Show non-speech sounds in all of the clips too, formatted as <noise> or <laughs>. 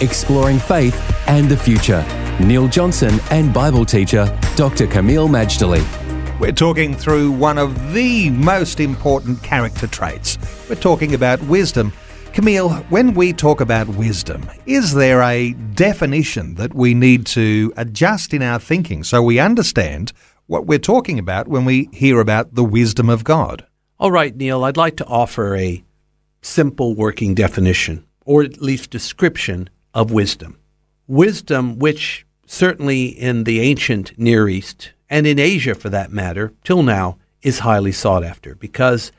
Exploring faith and the future. Neil Johnson and Bible teacher Dr. Kameel Majdali. We're talking through one of the most important character traits. We're talking about wisdom. Kameel, when we talk about wisdom, is there a definition that we need to adjust in our thinking so we understand what we're talking about when we hear about the wisdom of God? All right, Neil, I'd like to offer a simple working definition, or at least description, of wisdom. Wisdom, which certainly in the ancient Near East and in Asia for that matter, till now, is highly sought after because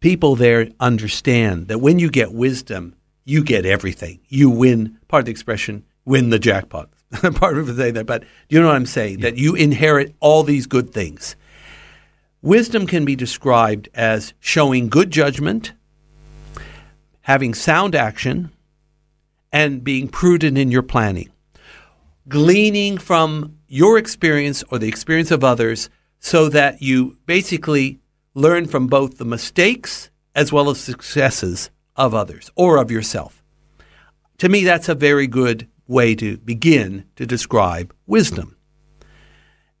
people there understand that when you get wisdom, you get everything. You win, part of the expression, win the jackpot. part of say that, but you know what I'm saying? Yeah. That you inherit all these good things. Wisdom can be described as showing good judgment, having sound action, and being prudent in your planning. Gleaning from your experience or the experience of others so that you basically learn from both the mistakes as well as successes of others or of yourself. To me, that's a very good way to begin to describe wisdom.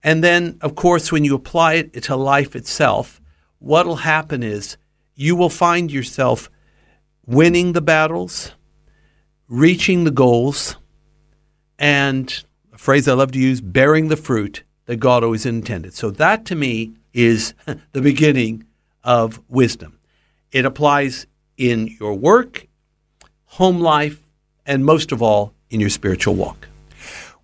And then, of course, when you apply it to life itself, what will happen is you will find yourself winning the battles, reaching the goals, and a phrase I love to use, bearing the fruit that God always intended. So that to me is <laughs> the beginning of wisdom. It applies in your work, home life, and most of all, in your spiritual walk.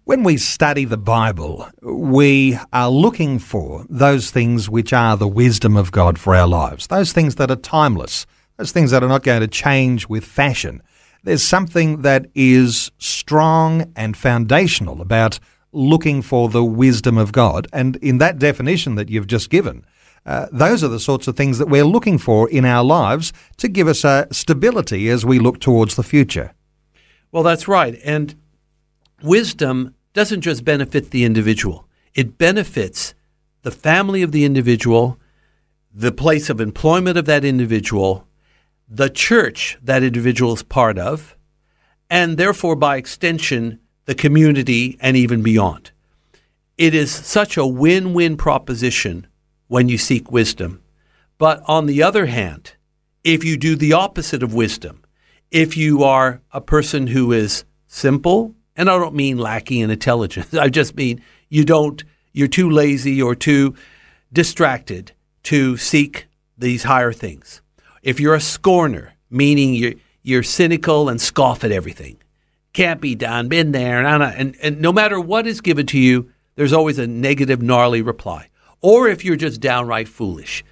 When we study the Bible, we are looking for those things which are the wisdom of God for our lives, those things that are timeless, those things that are not going to change with fashion. There's something that is strong and foundational about looking for the wisdom of God. And in that definition that you've just given, uh, those are the sorts of things that we're looking for in our lives to give us a stability as we look towards the future. Well, that's right. And wisdom doesn't just benefit the individual, it benefits the family of the individual, the place of employment of that individual, the church that individual is part of, and therefore, by extension, the community and even beyond. It is such a win win proposition when you seek wisdom. But on the other hand, if you do the opposite of wisdom, if you are a person who is simple, and I don't mean lacking in intelligence, <laughs> I just mean you don't, you're too lazy or too distracted to seek these higher things if you're a scorner, meaning you're, you're cynical and scoff at everything, can't be done, been there, and, and, and no matter what is given to you, there's always a negative, gnarly reply. Or if you're just downright foolish,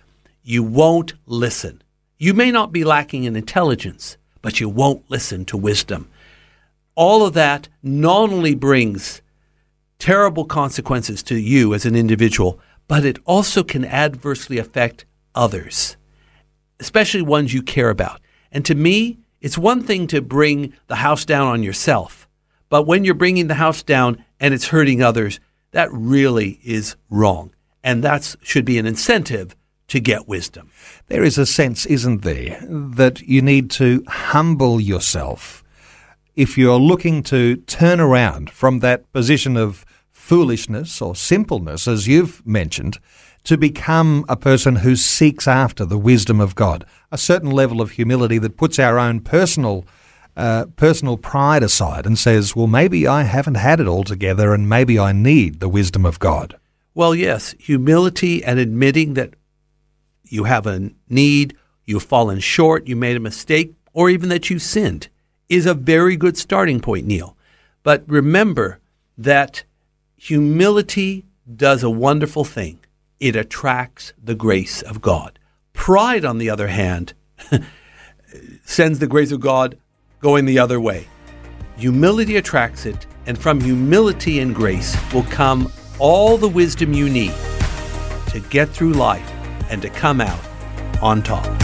you won't listen. You may not be lacking in intelligence, but you won't listen to wisdom. All of that not only brings terrible consequences to you as an individual, but it also can adversely affect others especially ones you care about. And to me, it's one thing to bring the house down on yourself, but when you're bringing the house down and it's hurting others, that really is wrong. And that should be an incentive to get wisdom. There is a sense, isn't there, that you need to humble yourself if you're looking to turn around from that position of foolishness or simpleness, as you've mentioned, to become a person who seeks after the wisdom of God, a certain level of humility that puts our own personal uh, personal pride aside and says, well, maybe I haven't had it all together and maybe I need the wisdom of God. Well, yes, humility and admitting that you have a need, you've fallen short, you made a mistake, or even that you sinned is a very good starting point, Neil. But remember that humility does a wonderful thing it attracts the grace of God. Pride, on the other hand, <laughs> sends the grace of God going the other way. Humility attracts it, and from humility and grace will come all the wisdom you need to get through life and to come out on top.